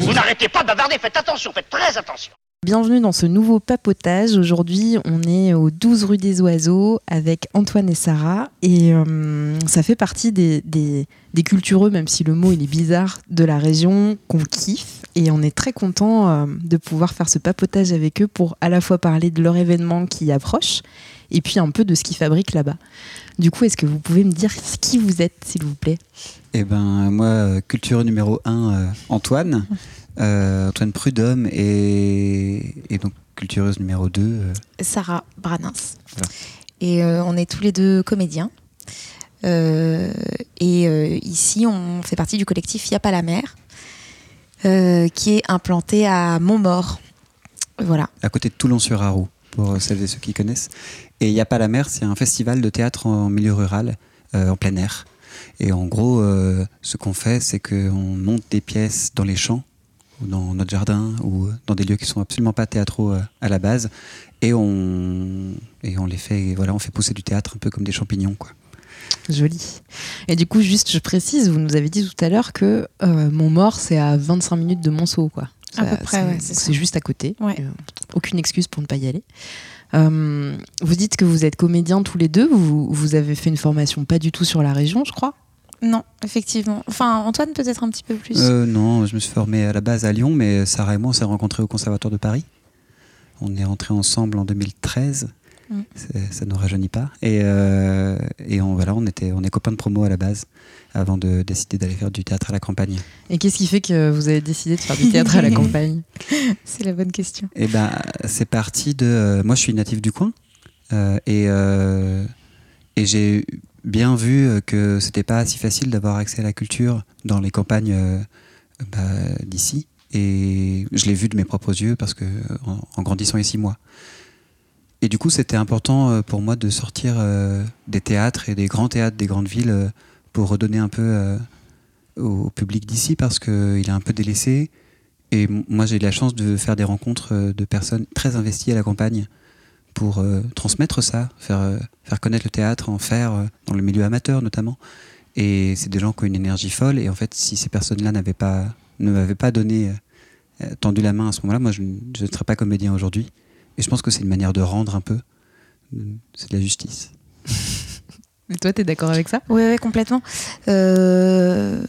Vous n'arrêtez pas de bavarder, faites attention, faites très attention. Bienvenue dans ce nouveau papotage. Aujourd'hui, on est au 12 rue des Oiseaux avec Antoine et Sarah. Et euh, ça fait partie des, des, des, cultureux, même si le mot il est bizarre, de la région qu'on kiffe. Et on est très content euh, de pouvoir faire ce papotage avec eux pour à la fois parler de leur événement qui approche et puis un peu de ce qu'ils fabriquent là-bas. Du coup, est-ce que vous pouvez me dire qui vous êtes, s'il vous plaît? Eh ben, moi, culture numéro 1, Antoine. Euh, Antoine Prudhomme et, et, donc cultureuse numéro 2. Euh... Sarah Branins. Voilà. Et euh, on est tous les deux comédiens. Euh, et ici, on fait partie du collectif Y'a pas la mer, qui est implanté à Montmort. Voilà. À côté de Toulon-sur-Arroux, pour celles et ceux qui connaissent. Et Y'a pas la mer, c'est un festival de théâtre en milieu rural, en plein air. Et en gros, ce qu'on fait, c'est qu'on monte des pièces dans les champs ou dans notre jardin ou dans des lieux qui sont absolument pas théâtraux à la base et on et on les fait voilà on fait pousser du théâtre un peu comme des champignons quoi Joli. Et du coup, juste, je précise, vous nous avez dit tout à l'heure que euh, Montmort, c'est à 25 minutes de Monceau, quoi. À peu près, ouais, C'est juste à côté. Ouais. Euh, aucune excuse pour ne pas y aller. Euh, vous dites que vous êtes comédiens tous les deux. Vous, vous avez fait une formation pas du tout sur la région, je crois? Non, effectivement. Enfin, Antoine, peut-être un petit peu plus. Euh, non, je me suis formé à la base à Lyon, mais Sarah et moi, on s'est rencontrés au Conservatoire de Paris. On est rentrés ensemble en 2013. Mm. Ça ne nous rajeunit pas. Et, euh, et on, voilà, on, était, on est copains de promo à la base, avant de décider d'aller faire du théâtre à la campagne. Et qu'est-ce qui fait que vous avez décidé de faire du théâtre à la campagne? C'est la bonne question. Eh ben, c'est parti de. Euh, moi, je suis natif du coin. Euh, et, euh, et j'ai bien vu que c'était pas si facile d'avoir accès à la culture dans les campagnes euh, bah, d'ici. Et je l'ai vu de mes propres yeux parce que en, en, grandissant ici, moi. Et du coup, c'était important pour moi de sortir euh, des théâtres et des grands théâtres des grandes villes euh, pour redonner un peu euh, au public d'ici parce qu'il est un peu délaissé. Et moi, j'ai eu la chance de faire des rencontres de personnes très investies à la campagne pour euh, transmettre ça, faire, euh, faire connaître le théâtre, en faire euh, dans le milieu amateur notamment. Et c'est des gens qui ont une énergie folle. Et en fait, si ces personnes-là n'avaient pas, ne m'avaient pas donné, tendu la main à ce moment-là, moi, je ne serais pas comédien aujourd'hui. Et je pense que c'est une manière de rendre un peu. C'est de la justice. Et toi, tu es d'accord avec ça? Oui, ouais, complètement. Euh...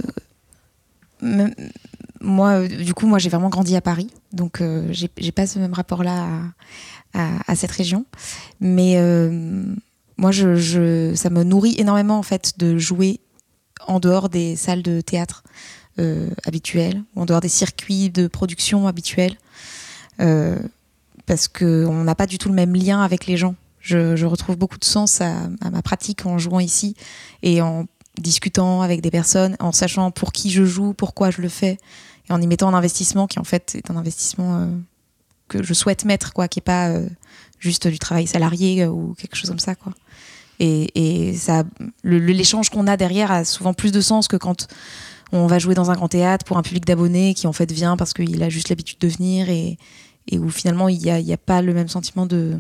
Moi, du coup, moi, j'ai vraiment grandi à Paris. Donc, euh, j'ai pas ce même rapport-là à, à, à, cette région. Mais euh, moi, je, je, ça me nourrit énormément, en fait, de jouer en dehors des salles de théâtre euh, habituelles, ou en dehors des circuits de production habituels. Parce qu'on n'a pas du tout le même lien avec les gens. Je, retrouve beaucoup de sens à, ma pratique en jouant ici et en discutant avec des personnes, en sachant pour qui je joue, pourquoi je le fais, et en y mettant un investissement qui en fait est un investissement euh, que je souhaite mettre, quoi, qui est pas euh, juste du travail salarié euh, ou quelque chose comme ça, quoi. Et, et ça, l'échange qu'on a derrière a souvent plus de sens que quand on va jouer dans un grand théâtre pour un public d'abonnés qui en fait vient parce qu'il a juste l'habitude de venir et, et où finalement il n'y a, y a, pas le même sentiment de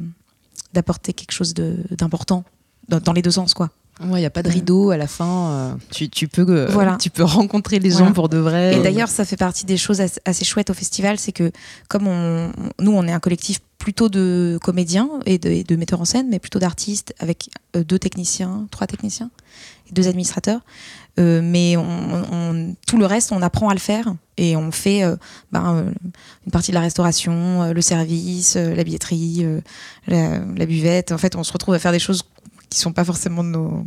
d'apporter quelque chose d'important dans, dans, les deux sens quoi. Il ouais, n'y a pas de rideau à la fin. Euh, tu, tu, peux, euh, voilà. tu peux rencontrer les gens voilà. pour de vrai. Et d'ailleurs, ça fait partie des choses assez, assez chouettes au festival, c'est que comme on, nous, on est un collectif plutôt de comédiens et de, et de metteurs en scène, mais plutôt d'artistes avec euh, deux techniciens, trois techniciens et deux administrateurs. Euh, mais on, on, tout le reste, on apprend à le faire et on fait euh, ben, une partie de la restauration, euh, le service, la billetterie, la, la, buvette. En fait, on se retrouve à faire des choses qui sont pas forcément de nos,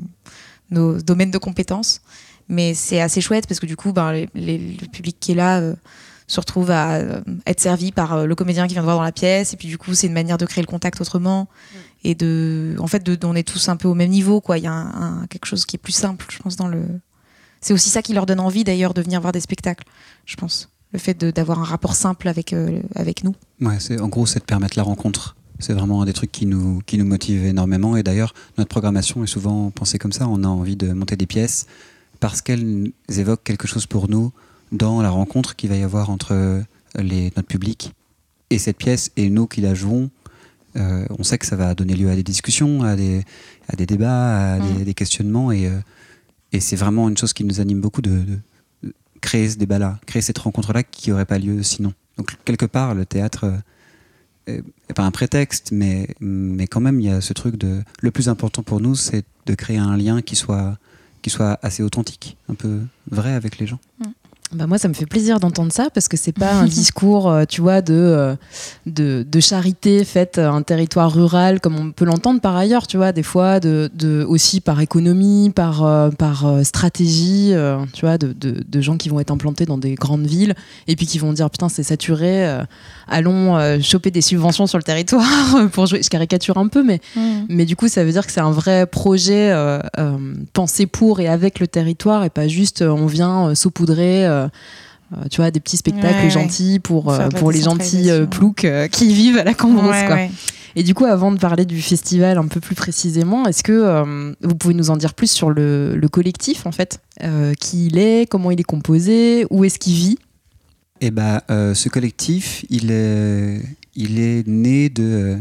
nos domaines de compétences. Mais c'est assez chouette parce que du coup, ben, les, les, le public qui est là euh, se retrouve à euh, être servi par euh, le comédien qui vient de voir dans la pièce. Et puis du coup, c'est une manière de créer le contact autrement. Mmh. Et de, en fait, de, on est tous un peu au même niveau. Quoi. Il y a un, un, quelque chose qui est plus simple, je pense, dans le. C'est aussi ça qui leur donne envie d'ailleurs de venir voir des spectacles, je pense. Le fait d'avoir un rapport simple avec, euh, avec nous. Ouais, c'est, en gros, c'est de permettre la rencontre. C'est vraiment un des trucs qui nous, qui nous motive énormément. Et d'ailleurs, notre programmation est souvent pensée comme ça. On a envie de monter des pièces parce qu'elles évoquent quelque chose pour nous dans la rencontre qu'il va y avoir entre les, notre public et cette pièce et nous qui la jouons. Euh, on sait que ça va donner lieu à des discussions, à des, à des débats, à mmh. des, des, questionnements. Et, euh, et c'est vraiment une chose qui nous anime beaucoup de, créer ce débat-là, créer cette rencontre-là qui n'aurait pas lieu sinon. Donc quelque part, le théâtre euh, est pas un prétexte, mais, mais quand même, il y a ce truc de... Le plus important pour nous, c'est de créer un lien qui soit, qui soit assez authentique, un peu vrai avec les gens. Bah moi, ça me fait plaisir d'entendre ça parce que c'est pas un discours, euh, tu vois, de, euh, de, de charité faite à un territoire rural comme on peut l'entendre par ailleurs, tu vois, des fois, de, de aussi par économie, par, euh, par stratégie, tu vois, de, de, de gens qui vont être implantés dans des grandes villes et puis qui vont dire putain, c'est saturé, allons euh, choper des subventions sur le territoire pour jouer. Je caricature un peu, mais mais du coup, ça veut dire que c'est un vrai projet euh, euh, pensé pour et avec le territoire et pas juste on vient saupoudrer. tu vois, des petits spectacles Ouais, gentils pour, pour les gentils ploucs qui vivent à la Cambrousse. Ouais, quoi. ouais. Et du coup, avant de parler du festival un peu plus précisément, est-ce que euh, vous pouvez nous en dire plus sur le, le collectif, en fait Euh, Qui il est Comment il est composé Où est-ce qu'il vit? Et bah, euh, ce collectif, il est, il est né de euh,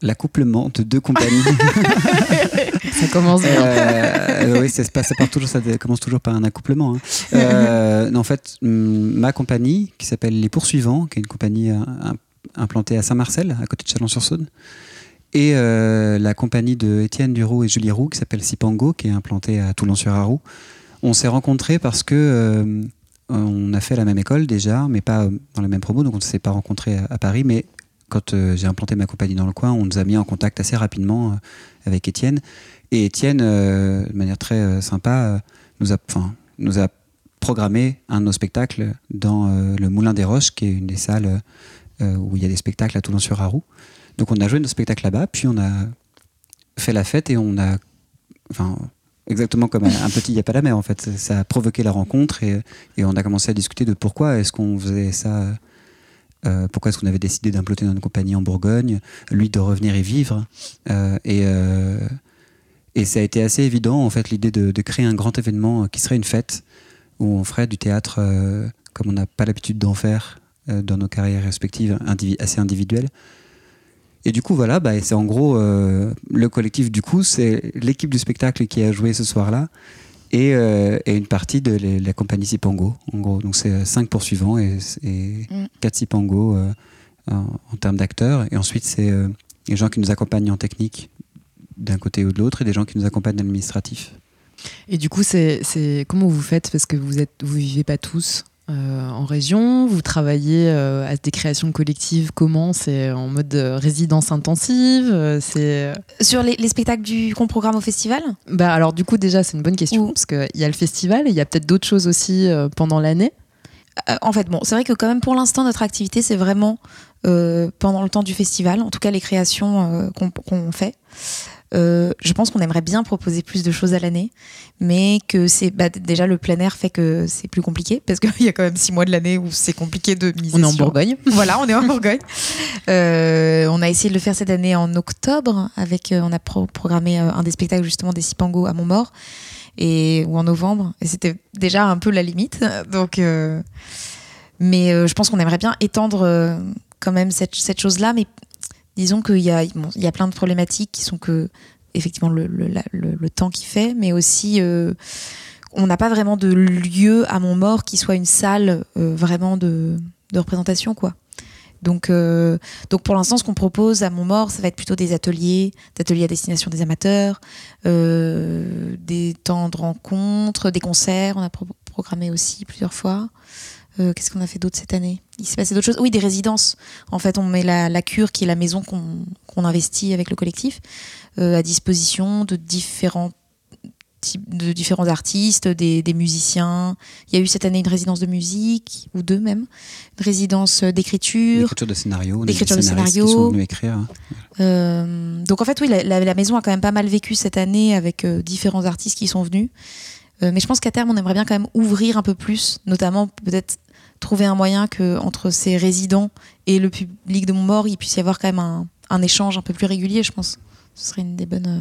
l'accouplement de deux compagnies. Ça commence bien. Euh, oui, ça, se passe, ça, part toujours, ça commence toujours par un accouplement. hein. Euh, en fait, ma compagnie, qui s'appelle Les Poursuivants, qui est une compagnie im- implantée à Saint-Marcel, à côté de Chalon-sur-Saône, et euh, la compagnie de Étienne Duroux et Julie Roux, qui s'appelle Sipango, qui est implantée à Toulon-sur-Arroux. On s'est rencontrés parce que on a fait la même école déjà, mais pas dans la même promo, donc on ne s'est pas rencontrés à, Paris, mais quand euh, j'ai implanté ma compagnie dans le coin, on nous a mis en contact assez rapidement euh, avec Étienne. Et Étienne, euh, de manière très sympa, nous, a, programmé un de nos spectacles dans le Moulin des Roches, qui est une des salles où il y a des spectacles à Toulon-sur-Arroux. Donc on a joué nos spectacles là-bas, puis on a fait la fête et on a, exactement comme un, petit y a pas la mer en fait, ça, a provoqué la rencontre et, on a commencé à discuter de pourquoi est-ce qu'on faisait ça. euh, pourquoi est-ce qu'on avait décidé d'implanter notre compagnie en Bourgogne, lui de revenir y vivre, euh, et, euh, et ça a été assez évident, en fait, l'idée de, créer un grand événement qui serait une fête, où on ferait du théâtre comme on n'a pas l'habitude d'en faire dans nos carrières respectives, assez individuelles. Et du coup, voilà, bah, c'est en gros euh, le collectif, du coup, c'est l'équipe du spectacle qui a joué ce soir-là, et, euh, et une partie de les- la compagnie Sipango, en gros. Donc c'est euh, cinq poursuivants et, et Mm. quatre Sipango euh, en, en termes d'acteurs. Et ensuite, c'est euh, les gens qui nous accompagnent en technique d'un côté ou de l'autre et des gens qui nous accompagnent en administratif. Et du coup, c'est- comment vous faites? Parce que vous êtes, vous vivez pas tous euh, en région. Vous travaillez euh, à des créations collectives. Comment C'est en mode euh, résidence intensive C'est Sur les, les spectacles du qu'on programme au festival bah alors du coup déjà c'est une bonne question Ou- parce qu'il y a le festival et il y a peut-être d'autres choses aussi pendant l'année. En fait, bon, c'est vrai que quand même pour l'instant, notre activité, c'est vraiment pendant le temps du festival, en tout cas les créations qu'on qu'on fait. Euh, je pense qu'on aimerait bien proposer plus de choses à l'année, mais que c'est bah, déjà le plein air fait que c'est plus compliqué parce qu'il y a quand même six mois de l'année où c'est compliqué de miser. On est en sur- Bourgogne. Voilà, on est en Bourgogne. Euh, on a essayé de le faire cette année en octobre avec, euh, on a pro- programmé un des spectacles justement des Sipango à Montmort et ou en novembre et c'était déjà un peu la limite. Donc, mais je pense qu'on aimerait bien étendre quand même cette, cette chose-là, mais disons qu'il y a, y a plein de problématiques qui sont que effectivement le, le, temps qui fait, mais aussi euh, on n'a pas vraiment de lieu à Montmort qui soit une salle euh, vraiment de, de représentation quoi. Donc, euh, donc pour l'instant, ce qu'on propose à Montmort, ça va être plutôt des ateliers, des ateliers à destination des amateurs, des temps de rencontres, des concerts. On a pro- programmé aussi plusieurs fois. Euh, Qu'est-ce qu'on a fait d'autre cette année? Il s'est passé d'autres choses. Oui, des résidences. En fait, on met la, la cure, qui est la maison qu'on investit avec le collectif, euh, à disposition de différents types de différents artistes, des, des musiciens. Il y a eu cette année une résidence de musique, ou deux même, une résidence d'écriture. L'écriture de scénario, L'écriture de scénario. qui sont venus écrire. Euh, donc en fait, oui, la, la- la maison a quand même pas mal vécu cette année avec euh, différents artistes qui sont venus. Euh, mais je pense qu'à terme, on aimerait bien quand même ouvrir un peu plus, notamment peut-être trouver un moyen que entre ces résidents et le public de Montmort, il puisse y avoir quand même un, échange un peu plus régulier, je pense. Ce serait une des bonnes. euh,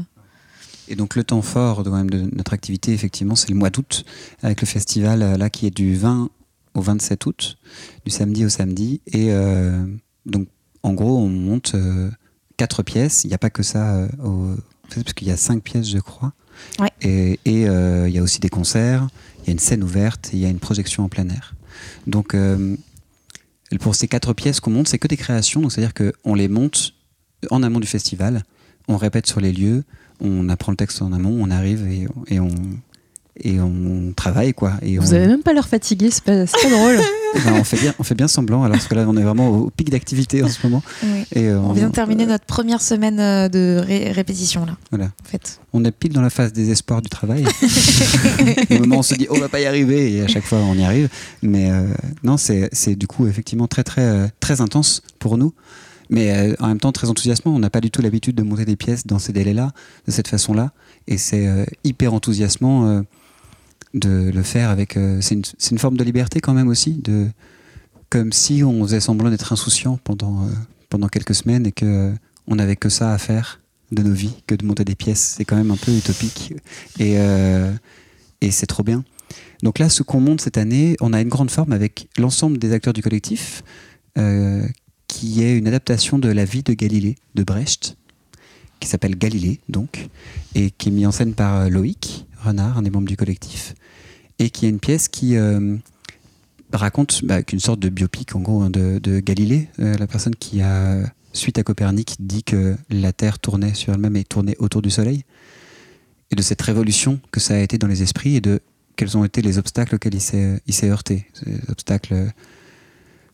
Et donc le temps fort de, de notre activité, effectivement, c'est le mois d'août, avec le festival euh, là qui est du 20 au 27 août, du samedi au samedi. Et donc, en gros, on monte quatre pièces. Il n'y a pas que ça, au- parce qu'il y a cinq pièces, je crois. Et euh, il y a aussi des concerts, il y a une scène ouverte, il y a une projection en plein air. Donc, euh, pour ces quatre pièces qu'on monte, c'est que des créations. C'est-à-dire qu'on les monte en amont du festival, on répète sur les lieux, on apprend le texte en amont, on arrive et on et on travaille quoi. Et Vous on, avez même pas l'air fatigué, c'est pas, c'est pas drôle. ben, on fait bien, on fait bien semblant. Alors parce que là, on est vraiment au pic d'activité en ce moment. Oui. Et euh, On vient de terminer notre première semaine euh, de ré- répétition là. Voilà. En fait. On est pile dans la phase des espoirs du travail. Au moment où on se dit on va pas y arriver et à chaque fois on y arrive. Mais euh, non, c'est c'est du coup effectivement très très euh, très intense pour nous. Mais euh, en même temps très enthousiasmant. On n'a pas du tout l'habitude de monter des pièces dans ces délais-là, de cette façon-là. Et c'est euh, hyper enthousiasmant euh, de le faire avec. euh, c'est une, une forme de liberté quand même aussi, de comme si on faisait semblant d'être insouciant pendant euh, pendant quelques semaines et que on n'avait que ça à faire de nos vies que de monter des pièces. C'est quand même un peu utopique. Et, euh, et c'est trop bien. Donc là, ce qu'on monte cette année, on a une grande forme avec l'ensemble des acteurs du collectif, qui est une adaptation de la vie de Galilée, de Brecht, qui s'appelle Galilée, donc, et qui est mis en scène par Loïc Renard, un des membres du collectif, et qui est une pièce qui euh, raconte bah, qu'une sorte de biopic, en gros, hein, de, Galilée, euh, la personne qui a suite à Copernic, dit que la Terre tournait sur elle-même et tournait autour du Soleil, et de cette révolution que ça a été dans les esprits et de quels ont été les obstacles auxquels il s'est, heurté. Ces obstacles euh,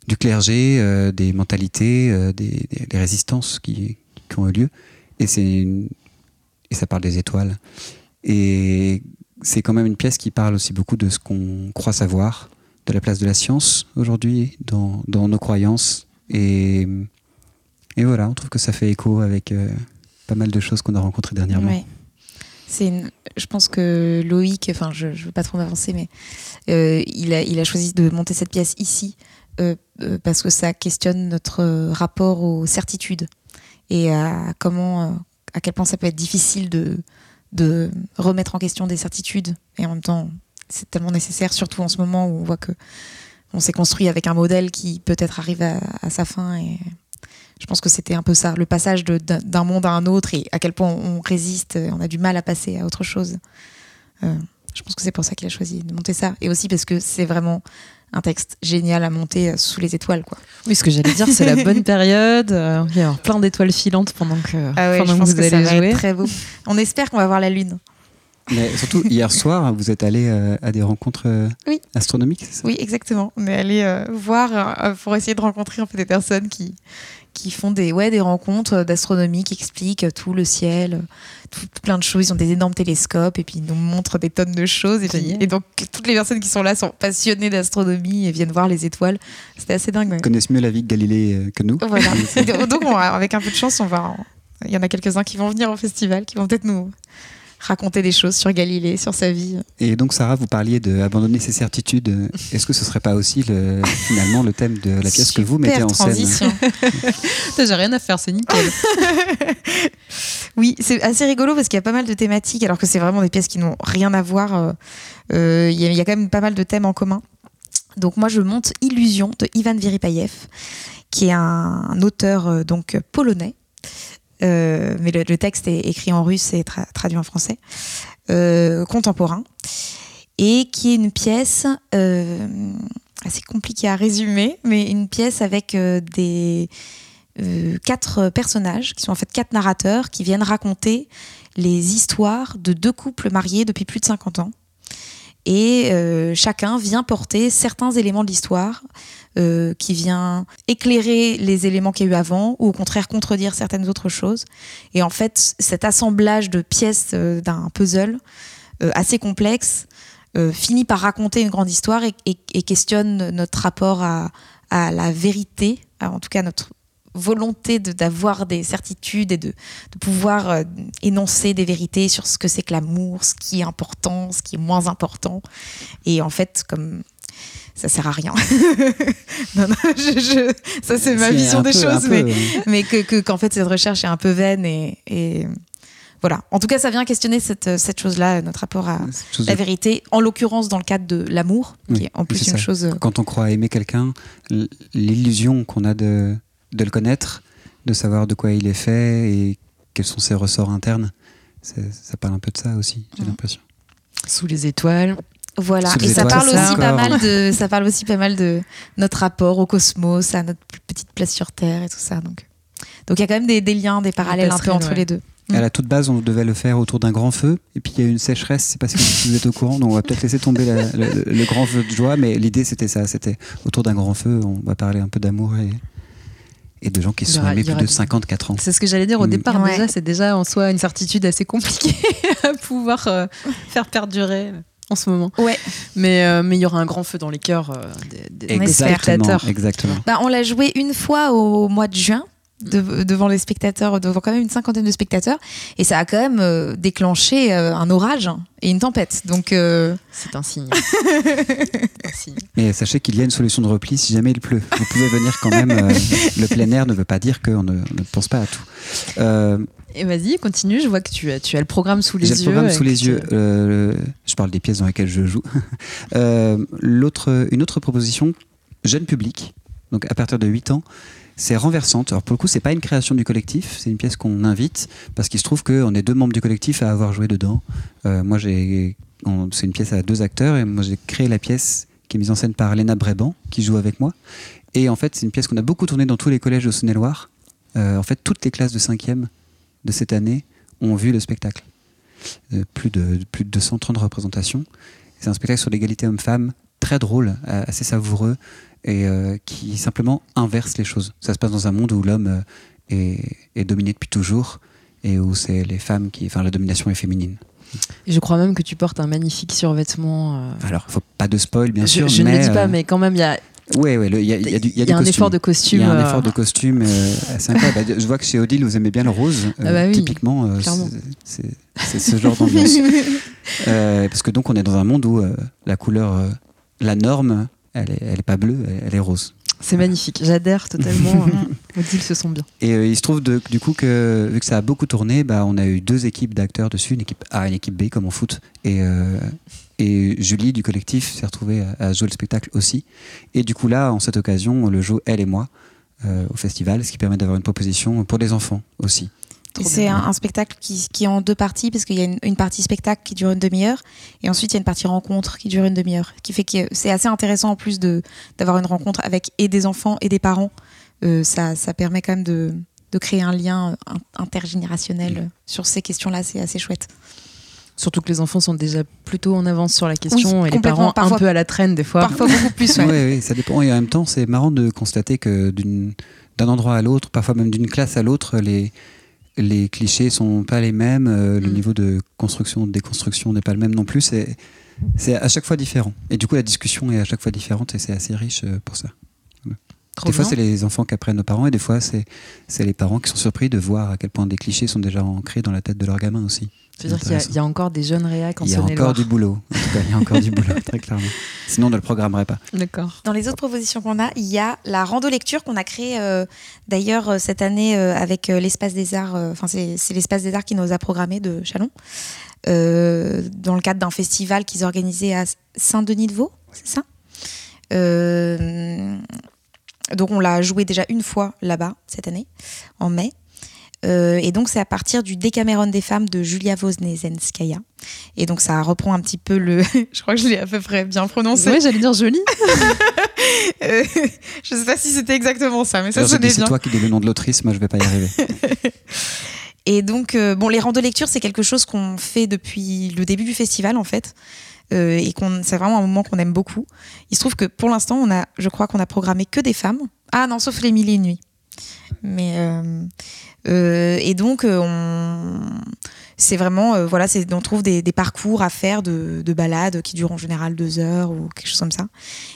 du clergé, des mentalités, des, résistances qui, ont eu lieu. Et, c'est une- et ça parle des étoiles. Et c'est quand même une pièce qui parle aussi beaucoup de ce qu'on croit savoir, de la place de la science aujourd'hui dans, nos croyances. Et, voilà, on trouve que ça fait écho avec euh, pas mal de choses qu'on a rencontrées dernièrement. C'est Je pense que Loïc, enfin, je ne veux pas trop m'avancer, mais euh, il, a, choisi de monter cette pièce ici euh, parce que ça questionne notre rapport aux certitudes et à comment, à quel point ça peut être difficile de, de remettre en question des certitudes. Et en même temps, c'est tellement nécessaire, surtout en ce moment où on voit que on s'est construit avec un modèle qui peut-être arrive à, sa fin. Et je pense que c'était un peu ça, le passage d'un monde à un autre et à quel point on résiste, on a du mal à passer à autre chose. Euh, je pense que c'est pour ça qu'il a choisi de monter ça. Et aussi parce que c'est vraiment un texte génial à monter euh, sous les étoiles. Quoi. Oui, ce que j'allais dire, c'est la bonne période. euh, il va y avoir plein d'étoiles filantes pendant que, pendant je que pense vous que ça allez va jouer. être très beau. On espère qu'on va voir la lune. Mais surtout, hier soir, vous êtes allé euh, à des rencontres euh, Oui. astronomiques, c'est ça? Oui, exactement. On est allé euh, voir euh, pour essayer de rencontrer un peu des personnes qui, qui font des, ouais, des rencontres d'astronomie, qui expliquent tout le ciel, euh, tout, plein de choses. Ils ont des énormes télescopes et puis ils nous montrent des tonnes de choses. Et, puis- Génial. et donc, toutes les personnes qui sont là sont passionnées d'astronomie et viennent voir les étoiles. C'était assez dingue. Ils connaissent mieux la vie de Galilée euh, que nous. Voilà. Donc, on avec un peu de chance, on va. Il y en a quelques-uns qui vont venir au festival, qui vont peut-être nous raconter des choses sur Galilée, sur sa vie. Et donc, Sarah, vous parliez d'abandonner ses certitudes. Est-ce que ce serait pas aussi le, finalement le thème de la pièce que vous mettez en scène transition. Putain, J'ai rien à faire, c'est nickel. Oui, c'est assez rigolo parce qu'il y a pas mal de thématiques, alors que c'est vraiment des pièces qui n'ont rien à voir. euh, euh, Il y, a- il y a quand même pas mal de thèmes en commun. Donc moi, je monte Illusion de Ivan Viripayev, qui est un, un auteur euh, donc polonais, mais le, texte est écrit en russe et tra- traduit en français, euh, contemporain, et qui est une pièce euh, assez compliquée à résumer, mais une pièce avec euh, des euh, quatre personnages, qui sont en fait quatre narrateurs, qui viennent raconter les histoires de deux couples mariés depuis plus de 50 ans. Et euh, chacun vient porter certains éléments de l'histoire, euh, qui vient éclairer les éléments qu'il y a eu avant, ou au contraire contredire certaines autres choses. Et en fait, cet assemblage de pièces euh, d'un puzzle euh, assez complexe finit par raconter une grande histoire et, questionne notre rapport à, la vérité, en tout cas notre volonté d'avoir des certitudes et de, pouvoir énoncer des vérités sur ce que c'est que l'amour, ce qui est important, ce qui est moins important. Et en fait, comme ça sert à rien. non, non, je- je- ça c'est ma Si, vision des peu- choses, peu, mais, mais que que- qu'en fait cette recherche est un peu vaine et, et voilà. En tout cas, ça vient questionner cette, cette chose-là, notre rapport à la de- vérité, en l'occurrence dans le cadre de l'amour, qui est en plus une ça. chose. euh, Quand on croit aimer quelqu'un, l'illusion qu'on a de, de le connaître, de savoir de quoi il est fait et quels sont ses ressorts internes, ça parle un peu de ça aussi, j'ai l'impression. Sous les étoiles. Voilà, et ça parle aussi pas mal de, ça parle aussi pas mal de notre rapport au cosmos, à notre petite place sur Terre et tout ça. Donc, donc il y a quand même des, des liens, des parallèles un peu entre ouais. les deux. Mm. À la toute base, on devait le faire autour d'un grand feu, et puis il y a eu une sécheresse, c'est parce que si vous êtes au courant, donc on va peut-être laisser tomber la- le, le grand feu de joie, mais l'idée c'était ça, c'était autour d'un grand feu, on va parler un peu d'amour et, et de gens qui se sont aura- aimés plus de du- 54 ans. C'est ce que j'allais dire au Mm. départ. Ouais. Déjà, c'est déjà en soi une certitude assez compliquée à pouvoir euh, faire perdurer en ce moment. Ouais. Mais euh, mais il y aura un grand feu dans les cœurs euh, des, des- espère. spectateurs. exactement. Bah, on l'a joué une fois au mois de juin. de- devant les spectateurs, devant quand même une cinquantaine de spectateurs, et ça a quand même euh, déclenché euh, un orage et une tempête. Donc, euh, C'est un signe. un signe. Mais sachez qu'il y a une solution de repli si jamais il pleut. Vous pouvez venir quand même. euh, le plein air ne veut pas dire qu'on ne, on ne pense pas à tout. Et vas-y, continue. Je vois que tu as, tu as le programme sous les J'ai yeux. le programme sous les tu- yeux. Euh, je parle des pièces dans lesquelles je joue. Euh, l'autre, une autre proposition, jeune public, donc à partir de 8 ans, c'est renversante. Alors pour le coup, c'est pas une création du collectif, c'est une pièce qu'on invite parce qu'il se trouve qu'on est deux membres du collectif à avoir joué dedans. Euh, moi, j'ai, on- c'est une pièce à deux acteurs et moi j'ai créé la pièce qui est mise en scène par Léna Bréban qui joue avec moi. Et en fait, c'est une pièce qu'on a beaucoup tournée dans tous les collèges de Saône-et-Loire. Euh, en fait, toutes les classes de 5e de cette année ont vu le spectacle. Euh, plus, de, plus de 230 représentations. C'est un spectacle sur l'égalité homme-femme, très drôle, euh, assez savoureux, et euh, qui simplement inverse les choses. Ça se passe dans un monde où l'homme est, est dominé depuis toujours, et où c'est les femmes qui. Enfin, la domination est féminine. Et je crois même que tu portes un magnifique survêtement. euh, Alors, il faut pas de spoil, bien je sûr. je ne le dis pas, euh, mais quand même, il y a, Ouais, le- il y a, il y a du, il y a du un costume. effort de Il costume. y a un euh, effort de costume euh, assez incroyable. Bah, Je vois que chez Odile, vous aimez bien le rose. Ah bah oui, typiquement, euh, c'est ce genre d'ambiance. Euh, parce que donc, on est dans un monde où euh, la couleur, euh, la norme, elle est, elle est pas bleue, elle, elle est rose. C'est magnifique. J'adhère totalement. euh, Odile se sent bien. Et euh, il se trouve de- du coup que, vu que ça a beaucoup tourné, bah, on a eu deux équipes d'acteurs dessus, une équipe A et une équipe B, comme en foot. Et, euh, et Julie du collectif s'est retrouvée à, à jouer le spectacle aussi. Et du coup, là, en cette occasion, on le joue elle et moi euh, au festival, ce qui permet d'avoir une proposition pour les enfants aussi. C'est un, un spectacle qui, qui est en deux parties, parce qu'il y a une, une partie spectacle qui dure une demi-heure, et ensuite il y a une partie rencontre qui dure une demi-heure, qui fait que c'est assez intéressant en plus d'avoir une rencontre avec et des enfants et des parents. Euh, ça, ça permet quand même de, de créer un lien euh, in- intergénérationnel euh, sur ces questions-là, c'est assez chouette. Surtout que les enfants sont déjà plutôt en avance sur la question Oui, et les parents un Parfois- peu à la traîne des fois. Parfois beaucoup plus, Oui, ouais. ça dépend. Et en même temps, c'est marrant de constater que d'un endroit à l'autre, parfois même d'une classe à l'autre, les, les clichés sont pas les mêmes, euh, le Mm. niveau de construction, de déconstruction n'est pas le même non plus. C'est c'est à chaque fois différent. Et du coup, la discussion est à chaque fois différente et c'est assez riche euh, pour ça. Trop des fois, c'est les enfants qui apprennent aux parents et des fois, c'est c'est les parents qui sont surpris de voir à quel point des clichés sont déjà ancrés dans la tête de leurs gamins aussi. C'est-à-dire qu'il y a- il y, a encore des jeunes réacs en Il y a encore du boulot. En tout cas, il y a encore du boulot, très clairement. Sinon, on ne le programmerait pas. D'accord. Dans les autres propositions qu'on a, il y a la rando lecture qu'on a créée euh, d'ailleurs euh, cette année euh, avec euh, l'espace des arts. Enfin, c'est c'est l'espace des arts qui nous a programmé de Chalon euh, dans le cadre d'un festival qu'ils organisaient à Saint-Denis-de-Vaux, c'est ça? Euh, Donc on l'a joué déjà une fois là-bas cette année, en mai. Euh, et donc c'est à partir du Décameron des femmes de Julia Woznesenskaya. Et donc ça reprend un petit peu le... je crois que je l'ai à peu près bien prononcé. Ouais, j'allais dire joli. Euh, je sais pas si c'était exactement ça, mais ça sonnait dis, c'est bien. toi qui dis le nom de l'autrice, moi je vais pas y arriver. Et donc, euh, bon, les randos lecture, c'est quelque chose qu'on fait depuis le début du festival, en fait. Euh, et qu'on, c'est vraiment un moment qu'on aime beaucoup. Il se trouve que pour l'instant, on a, je crois qu'on a programmé que des femmes. Ah non, sauf les mille et une nuits. Mais euh, et donc, euh, on, c'est vraiment, euh, voilà, on trouve des, parcours à faire de, de balades qui durent en général deux heures ou quelque chose comme ça.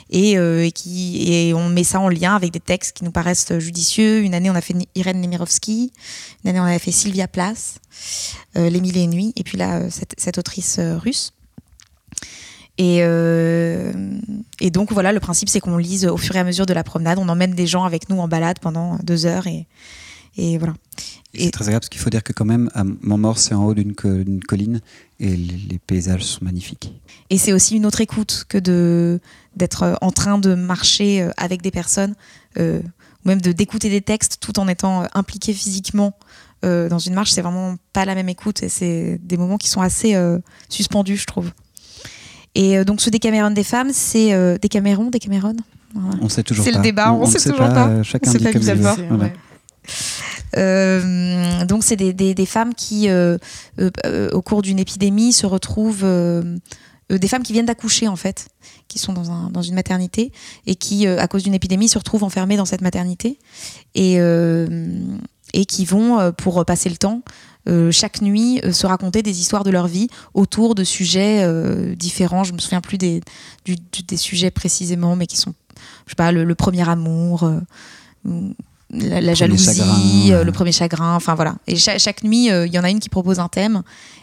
Et, euh, qui, et on met ça en lien avec des textes qui nous paraissent judicieux. Une année, on a fait Irène Nemirovsky. Une année, on avait fait Sylvia Plath, euh, Les Mille et Nuits, et puis là, euh, cette, autrice euh, russe. Et, euh, et donc, voilà, le principe, c'est qu'on lise au fur et à mesure de la promenade. On emmène des gens avec nous en balade pendant deux heures. Et, et voilà. Et C'est très agréable parce qu'il faut dire que quand même, à Montmort, c'est en haut d'une co- d'une colline et les, paysages sont magnifiques. Et c'est aussi une autre écoute que de d'être en train de marcher euh, avec des personnes, euh, ou même de d'écouter des textes tout en étant euh, impliqué physiquement euh, dans une marche, c'est vraiment pas la même écoute et c'est des moments qui sont assez euh, suspendus, je trouve. Et euh, donc ce Décameron des femmes, c'est euh, Décameron, Décameron Voilà. On sait toujours C'est pas. le débat, on ne sait toujours pas. euh, Chacun On sait dit pas comme il veut. va. Voilà. Ouais. Euh, donc c'est des, femmes qui, euh, euh, au cours d'une épidémie, se retrouvent, des femmes qui viennent d'accoucher en fait, qui sont dans, un, dans une maternité et qui, à cause d'une épidémie, se retrouvent enfermées dans cette maternité et, qui vont, pour passer le temps, chaque nuit, se raconter des histoires de leur vie autour de sujets différents. Je me souviens plus des, sujets précisément, mais qui sont, je sais pas, le premier amour. La, la jalousie, chagrin, euh, le premier chagrin, enfin voilà. Et cha- chaque, nuit, euh, il y en a une qui propose un thème,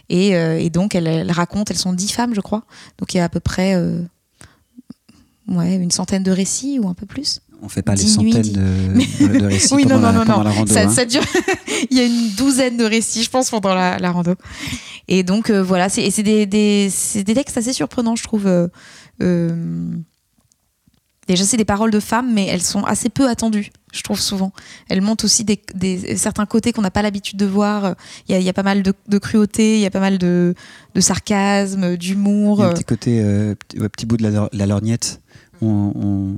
et, euh, et donc elle, elle raconte, elles sont dix femmes, je crois. Donc il y a à peu près euh, ouais, une centaine de récits ou un peu plus. On fait pas les nuits, centaines de, de- de récits Oui, pendant, non, la, non, non, pendant non. la rando. Ça, hein. ça dure. il y a une douzaine de récits, je pense, pendant la, la rando. Et donc voilà, c'est des, des textes assez surprenants, je trouve. Euh, euh, Déjà, c'est des paroles de femmes, mais elles sont assez peu attendues, je trouve souvent. Elles montrent aussi des, des- certains côtés qu'on n'a pas l'habitude de voir. Il y a, il y a pas mal de, de cruauté, il y a pas mal de, de sarcasme, d'humour. un petit côté, euh, petit, ouais, petit bout de la, lor- la lorgnette. On- On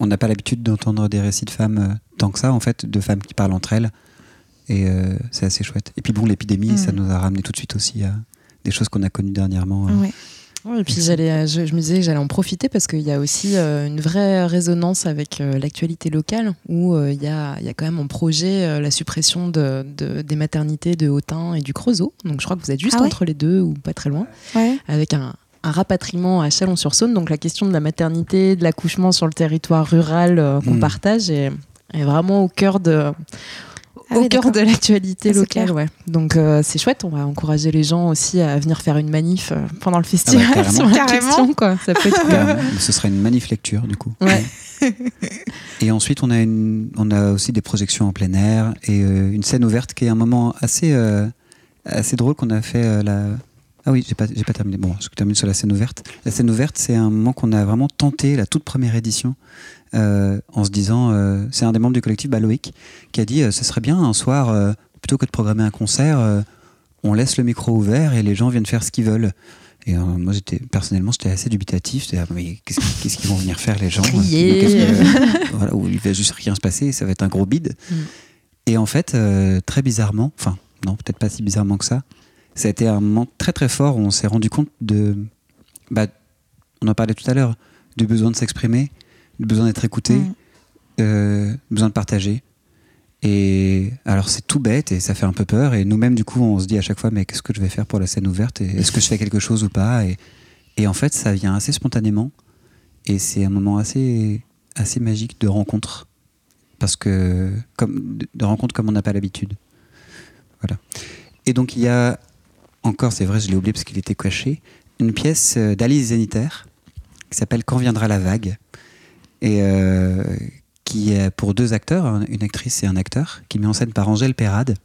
on n'a pas l'habitude d'entendre des récits de femmes euh, tant que ça, en fait, de femmes qui parlent entre elles. Et euh, c'est assez chouette. Et puis bon, l'épidémie, Mm. ça nous a ramené tout de suite aussi à des choses qu'on a connues dernièrement. euh. Ouais. Ouais, et puis j'allais, je, je me disais que j'allais en profiter parce qu'il y a aussi euh, une vraie résonance avec euh, l'actualité locale où euh, il y, a, il y a quand même en projet euh, la suppression de, de- des maternités de Autun et du Creusot. Donc je crois que vous êtes juste Ah ouais entre les deux ou pas très loin, Ouais. avec un, un rapatriement à Chalon-sur-Saône. Donc la question de la maternité, de l'accouchement sur le territoire rural euh, qu'on Mm. partage est, est vraiment au cœur de Ah au cœur de l'actualité Ah, locale, clair. ouais. Donc euh, c'est chouette, on va encourager les gens aussi à venir faire une manif euh, pendant le festival Ah bah, carrément. sur la Carrément. question, quoi. Ça peut être cool. Carrément. Ce serait une manif lecture, du coup. Ouais. Et ensuite, on a, une, on a aussi des projections en plein air et euh, une scène ouverte qui est un moment assez, euh, assez drôle qu'on a fait. euh, la... Ah oui, j'ai pas, j'ai pas terminé. Bon, je termine sur la scène ouverte. La scène ouverte, c'est un moment qu'on a vraiment tenté, la toute première édition, en se disant, euh, c'est un des membres du collectif, bah, Loïc, qui a dit, euh, ce serait bien un soir, euh, plutôt que de programmer un concert, euh, on laisse le micro ouvert et les gens viennent faire ce qu'ils veulent. Et euh, moi, j'étais personnellement, j'étais assez dubitatif. J'étais, ah, mais qu'est-ce qu'est-ce qu'ils vont venir faire les gens Crier. Que- voilà, où il va juste rien se passer, ça va être un gros bide. Mm. Et en fait, euh, très bizarrement, enfin, non, peut-être pas si bizarrement que ça, ça a été un moment très très fort où on s'est rendu compte de. Bah, on en parlait tout à l'heure, du besoin de s'exprimer, besoin d'être écouté, Mm. euh, besoin de partager. Et alors c'est tout bête et ça fait un peu peur. Et nous-mêmes, du coup, on se dit à chaque fois, mais qu'est-ce que je vais faire pour la scène ouverte Est-ce que je fais quelque chose ou pas et, et en fait, ça vient assez spontanément. Et c'est un moment assez, assez magique de rencontre. Parce que, comme, de- de rencontre comme on n'a pas l'habitude. Voilà. Et donc, il y a encore, c'est vrai, je l'ai oublié parce qu'il était caché, une pièce euh, d'Alice Zénitaire qui s'appelle Quand viendra la vague. Et euh, qui est pour deux acteurs, un- une actrice et un acteur, qui est mis en scène par Angèle Perrade.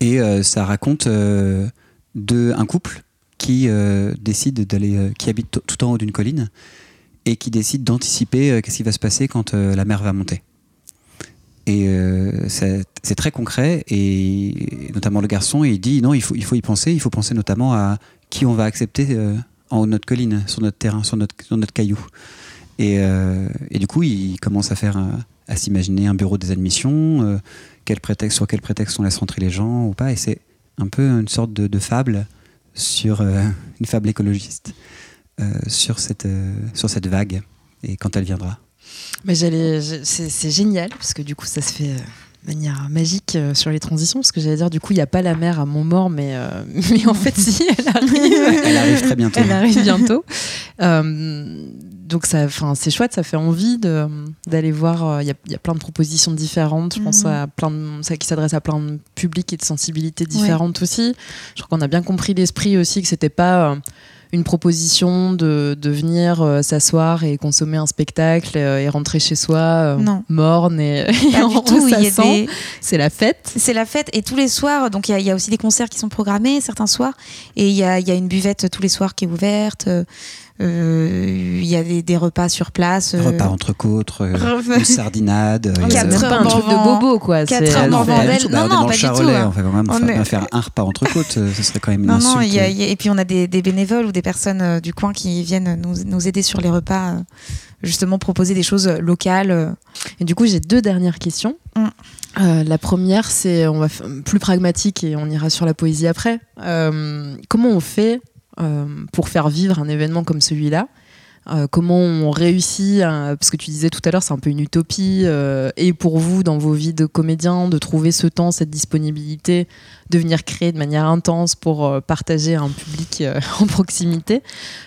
Et euh, ça raconte euh, de, un couple qui décide d'aller, qui habite tout en haut d'une colline et qui décide d'anticiper qu'est-ce qui va se passer quand la mer va monter. Et c'est très concret, et notamment le garçon, il dit non, il faut, il faut y penser, il faut penser notamment à qui on va accepter en haut de notre colline, sur notre terrain, sur notre, sur notre caillou. Et, euh, et du coup, il commence à faire, un- à s'imaginer un bureau des admissions, euh, quel prétexte, sur quel prétexte on laisse rentrer les gens ou pas. Et c'est un peu une sorte de, de fable sur euh, une fable écologiste euh, sur cette euh, sur cette vague et quand elle viendra. Mais j'allais, c'est génial parce que du coup ça se fait euh, de manière magique euh, sur les transitions parce que j'allais dire du coup il n'y a pas la mer à Montmort mais euh, mais en fait si elle arrive. Elle arrive très bientôt. Elle arrive bientôt. Euh, donc ça, enfin c'est chouette, ça fait envie d'aller voir. euh, Il y, y a plein de propositions différentes. Je pense Mhm. à plein de ça qui s'adresse à plein de publics et de sensibilités différentes aussi. Je crois qu'on a bien compris l'esprit aussi que c'était pas euh, une proposition de, de venir euh, s'asseoir et consommer un spectacle euh, et rentrer chez soi euh, morne et, et en des, C'est la fête. C'est la fête et tous les soirs, donc il y a- il y, a aussi des concerts qui sont programmés certains soirs et il y a, y a une buvette tous les soirs qui est ouverte. Euh, Euh, Il y a des, des repas sur place. euh, Repas entre côtes, euh, une sardinade. Quatre un truc de bobo, quoi. Quatre C'est- heures non, tout. Bah, Non, non, dans pas du tout, hein. on va quand même On faire, est- faire un repas entre côtes, ce serait quand même une Non, non, insulte. il y a- il y a- et puis on a des, des bénévoles ou des personnes euh, du coin qui viennent nous, nous aider sur les repas, euh, justement proposer des choses locales. euh. Et du coup, j'ai deux dernières questions. Mm. Euh, la première, c'est on va plus pragmatique et on ira sur la poésie après. Euh, comment on fait pour faire vivre un événement comme celui-là Euh, Comment on réussit Parce que tu disais tout à l'heure, c'est un peu une utopie. euh, et pour vous, dans vos vies de comédien, de trouver ce temps, cette disponibilité, de venir créer de manière intense pour euh, partager un public euh, en proximité.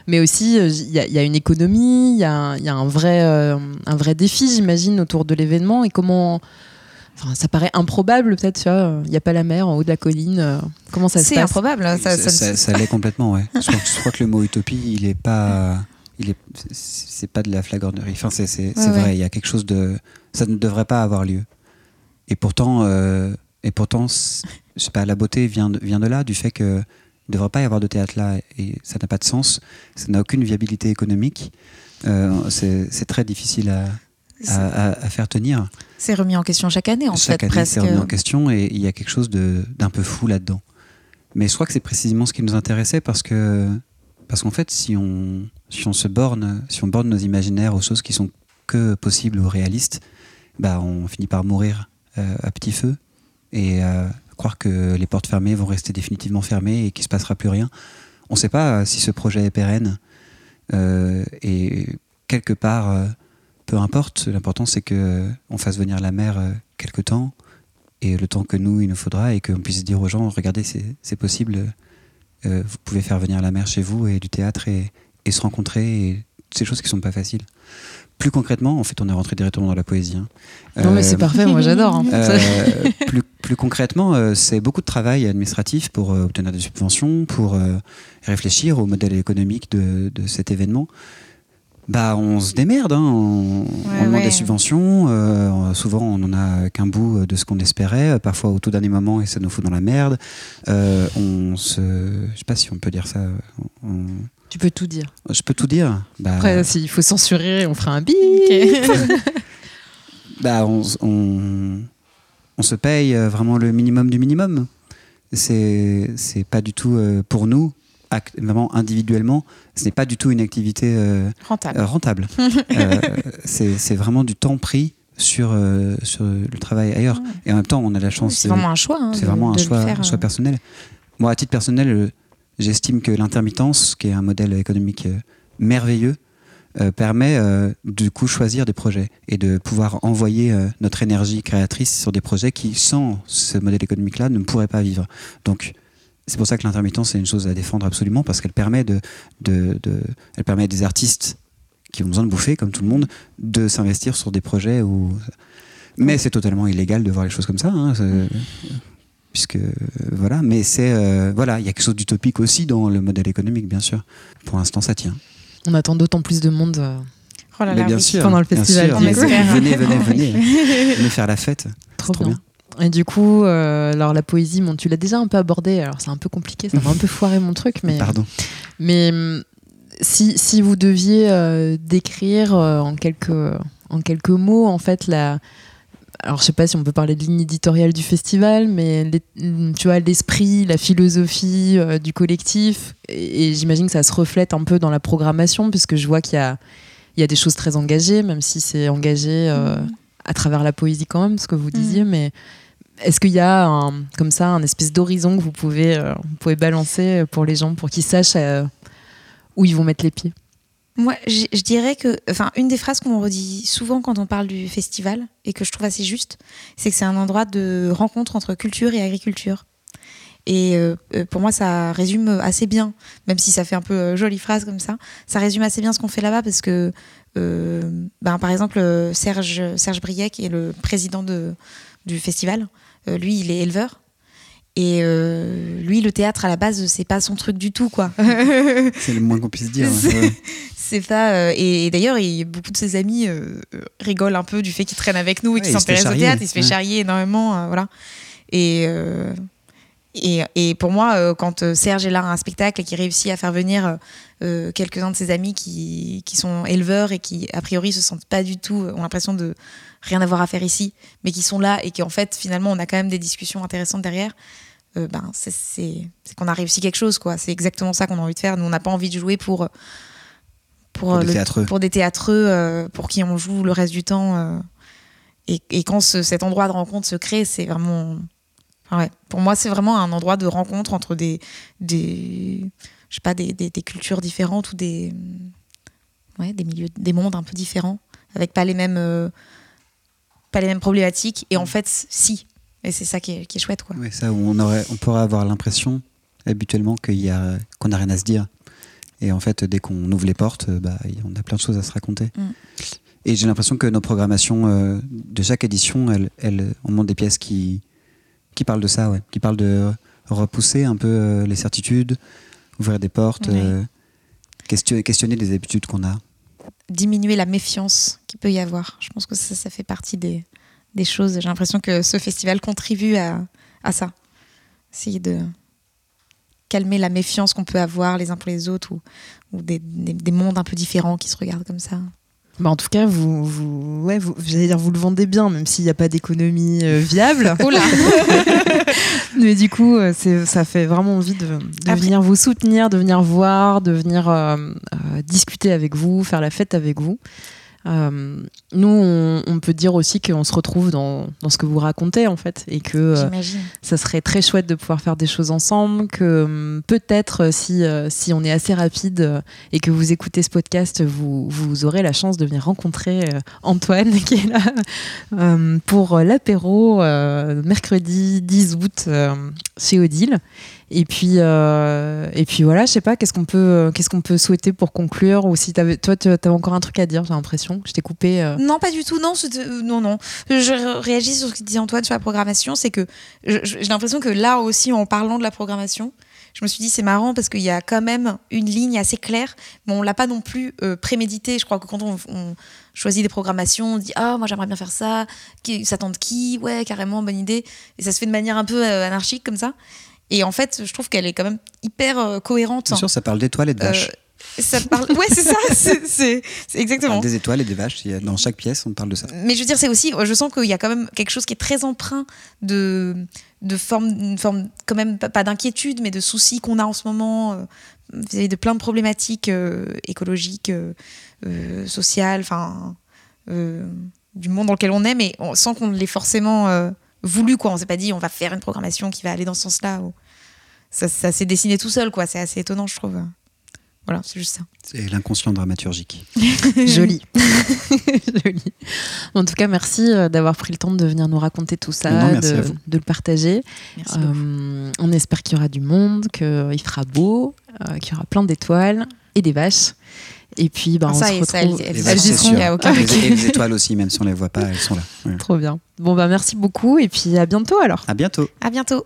Mais aussi, euh, il y, a- une économie, il y y a un, vrai, euh, un vrai défi, j'imagine, autour de l'événement. Et comment. Enfin, ça paraît improbable, peut-être, tu vois. Il n'y a pas la mer en haut de la colline. euh, Comment ça se C'est passe improbable. hein, Ça, ça, ça ça- ça l'est complètement, ouais. Je crois, je crois que le mot utopie, il est pas, il est, c'est c'est pas de la flagornerie. Enfin, c'est c'est- c'est Ouais, vrai. Il y a quelque chose de, ça ne devrait pas avoir lieu. Et pourtant, euh, et pourtant, c'est- je sais pas, la beauté vient de, vient de là, du fait que il ne devrait pas y avoir de théâtre là, et ça n'a pas de sens. Ça n'a aucune viabilité économique. Euh, c'est c'est très difficile à, à, faire tenir. c'est remis en question chaque année, en Chaque fait, année, presque. c'est remis en question et il y a quelque chose d'un peu fou là-dedans. Mais je crois que c'est précisément ce qui nous intéressait parce que parce qu'en fait, si on si on se borne, si on borne nos imaginaires aux choses qui sont que possibles ou réalistes, bah on finit par mourir euh, à petit feu et euh, croire que les portes fermées vont rester définitivement fermées et qu'il se passera plus rien. On ne sait pas euh, si ce projet est pérenne euh, et quelque part. Euh, peu importe, l'important c'est que euh, on fasse venir la mer euh, quelque temps et le temps que nous il nous faudra et qu'on puisse dire aux gens regardez c'est possible, euh, vous pouvez faire venir la mer chez vous et du théâtre et, et se rencontrer et ces choses qui sont pas faciles. Plus concrètement, en fait, on est rentré directement dans la poésie. hein. Non, mais Euh, c'est parfait, moi j'adore. hein. euh, plus, plus concrètement, euh, c'est beaucoup de travail administratif pour euh, obtenir des subventions, pour euh, réfléchir au modèle économique de, de cet événement. Bah, on se démerde, hein, on, on demande ouais. des subventions. euh, souvent, on n'en a qu'un bout de ce qu'on espérait. Parfois, au tout dernier moment, et ça nous fout dans la merde. Euh, on se, je sais pas si on peut dire ça. on- Tu peux tout dire. je peux tout dire. Bah, Après, s'il faut censurer, on fera un bip. bah, on, on, on se paye euh, vraiment le minimum du minimum. C'est c'est pas du tout euh, pour nous, vraiment individuellement, ce n'est pas du tout une activité euh, Rentable. euh, rentable. Euh, c'est vraiment du temps pris sur, sur le travail ailleurs. Et en même temps, on a la chance. c'est vraiment un choix. hein, c'est vraiment un de choix, faire, un choix personnel. Moi, à titre personnel, j'estime que l'intermittence, qui est un modèle économique merveilleux, permet du coup choisir des projets et de pouvoir envoyer notre énergie créatrice sur des projets qui, sans ce modèle économique-là, ne pourraient pas vivre. Donc, c'est pour ça que l'intermittence est une chose à défendre absolument parce qu'elle permet de, de, de- elle permet à des artistes qui ont besoin de bouffer, comme tout le monde, de s'investir sur des projets où. Mais c'est totalement illégal de voir les choses comme ça. hein, c'est- puisque voilà, mais c'est euh, voilà, il y a quelque chose d'utopique aussi dans le modèle économique, bien sûr. Pour l'instant, ça tient. On attend d'autant plus de monde. euh, Oh là mais là, bien oui. sûr, pendant le bien festival, venez, venez, venez, venez faire la fête. Trop, trop bien. Et du coup, euh, alors la poésie, bon, tu l'as déjà un peu abordé, alors c'est un peu compliqué, ça va un peu foirer mon truc, mais, Pardon. mais hum, si, si vous deviez euh, décrire euh, en, quelques, en quelques mots, en fait, la. Alors, je sais pas si on peut parler de ligne éditoriale du festival, mais les- tu vois, l'esprit, la philosophie euh, du collectif, et, et j'imagine que ça se reflète un peu dans la programmation, puisque je vois qu'il y a, il y a des choses très engagées, même si c'est engagé euh, à travers la poésie quand même, ce que vous disiez, mais est-ce qu'il y a comme ça un espèce d'horizon que vous pouvez, euh, vous pouvez balancer pour les gens, pour qu'ils sachent euh, où ils vont mettre les pieds? Moi, je dirais que, enfin, une des phrases qu'on redit souvent quand on parle du festival et que je trouve assez juste, c'est que c'est un endroit de rencontre entre culture et agriculture. Et euh, pour moi, ça résume assez bien, même si ça fait un peu jolie phrase comme ça, ça résume assez bien ce qu'on fait là-bas parce que, ben, par exemple, Serge, Serge Briet, qui est le président de, du festival, lui, il est éleveur. Et euh, lui, le théâtre, à la base, c'est pas son truc du tout, quoi. C'est le moins qu'on puisse dire. C'est- Ouais. C'est ça. euh, et, et d'ailleurs, il- beaucoup de ses amis euh, euh, rigolent un peu du fait qu'il traîne avec nous et Ouais, qu'il s'intéresse au théâtre. Il se fait ouais. charrier énormément. euh, voilà. Et, euh, Et, et pour moi, euh, quand euh, Serge est là à un spectacle et qu'il réussit à faire venir euh, quelques-uns de ses amis qui, qui sont éleveurs et qui, a priori, se sentent pas du tout, ont l'impression de rien avoir à faire ici, mais qui sont là et qu'en fait, finalement, on a quand même des discussions intéressantes derrière, euh, ben, c'est- qu'on a réussi quelque chose, quoi. C'est exactement ça qu'on a envie de faire. Nous, on n'a pas envie de jouer pour, pour, Pour des théâtreux. pour des théâtreux euh, pour qui on joue le reste du temps. et, et quand ce- cet endroit de rencontre se crée, c'est vraiment. Ouais. Pour moi, c'est vraiment un endroit de rencontre entre des. des je sais pas, des, des- des cultures différentes ou des. Ouais, des milieux, des mondes un peu différents, avec pas les mêmes. euh, pas les mêmes problématiques. Et en fait, si. Et c'est ça qui est, qui est chouette, quoi. Ouais, ça, où on, aurait, on pourrait avoir l'impression habituellement qu'il y a, qu'on n'a rien à se dire. Et en fait, dès qu'on ouvre les portes, euh, bah, on a plein de choses à se raconter. Mm. Et j'ai l'impression que nos programmations euh, de chaque édition, elles, elles- on monte des pièces qui, qui parlent de ça, ouais, qui parlent de repousser un peu euh, les certitudes, ouvrir des portes, euh, question- questionner des habitudes qu'on a. diminuer la méfiance qu'il peut y avoir. Je pense que ça, ça fait partie des, des choses. J'ai l'impression que ce festival contribue à, à ça. Essayer de calmer la méfiance qu'on peut avoir les uns pour les autres ou, ou des, des- des mondes un peu différents qui se regardent comme ça. Bah, en tout cas, vous, vous, ouais, vous, j'allais dire, vous le vendez bien, même s'il n'y a pas d'économie euh, viable. Mais du coup, euh, ça fait vraiment envie de, de Après- venir vous soutenir, de venir voir, de venir euh, euh, discuter avec vous, faire la fête avec vous. Euh, nous, on, on peut dire aussi qu'on se retrouve dans, dans ce que vous racontez, en fait, et que euh, ça serait très chouette de pouvoir faire des choses ensemble, que hum, peut-être euh, si, si on est assez rapide et que vous écoutez ce podcast, vous, vous aurez la chance de venir rencontrer Antoine qui est là euh, pour l'apéro mercredi 10 août chez Odile. Et puis, euh, et puis voilà, je sais pas, qu'est-ce qu'on peut, euh, qu'est-ce peut souhaiter pour conclure Ou si t'avais, toi, tu avais encore un truc à dire, j'ai l'impression. Je t'ai coupé. euh. Non, pas du tout. Non, non, non. Je ré- réagis sur ce que disait Antoine sur la programmation. C'est que j'ai l'impression que là aussi, en parlant de la programmation, je me suis dit c'est marrant parce qu'il y a quand même une ligne assez claire, mais on l'a pas non plus euh, prémédité. Je crois que quand on, choisit des programmations, on dit ah moi j'aimerais bien faire ça. Qui, ça tente qui? Ouais, carrément bonne idée. Et ça se fait de manière un peu anarchique comme ça. Et en fait, je trouve qu'elle est quand même hyper euh, cohérente. Bien sûr, ça parle d'étoiles et de vaches. Euh, ça parle. Ouais, c'est ça. C'est exactement. parle des étoiles et des vaches. Dans chaque pièce, on parle de ça. Mais je veux dire, c'est aussi, je sens qu'il y a quand même quelque chose qui est très empreint de, de forme, une forme quand même pas d'inquiétude, mais de soucis qu'on a en ce moment euh, vis-à-vis de plein de problématiques euh, écologiques, euh, sociales, enfin, du monde dans lequel on est, mais on, sans qu'on l'ait forcément voulu, quoi. On s'est pas dit, on va faire une programmation qui va aller dans ce sens-là. ou- Ça, ça s'est dessiné tout seul, quoi. C'est assez étonnant, je trouve. Voilà, c'est juste ça. C'est l'inconscient dramaturgique. Joli. Joli. En tout cas, merci euh, d'avoir pris le temps de venir nous raconter tout ça, Non, de, le partager. Merci. Euh, on espère qu'il y aura du monde, qu'il fera beau, euh, qu'il y aura plein d'étoiles et des vaches. Et puis, bah, Ah, on ça se retrouve. elles- Les elles aucun Et doute. les- et les étoiles aussi, même si on les voit pas, elles sont là. Ouais. Trop bien. Bon, bah, merci beaucoup et puis à bientôt alors. À bientôt. À bientôt.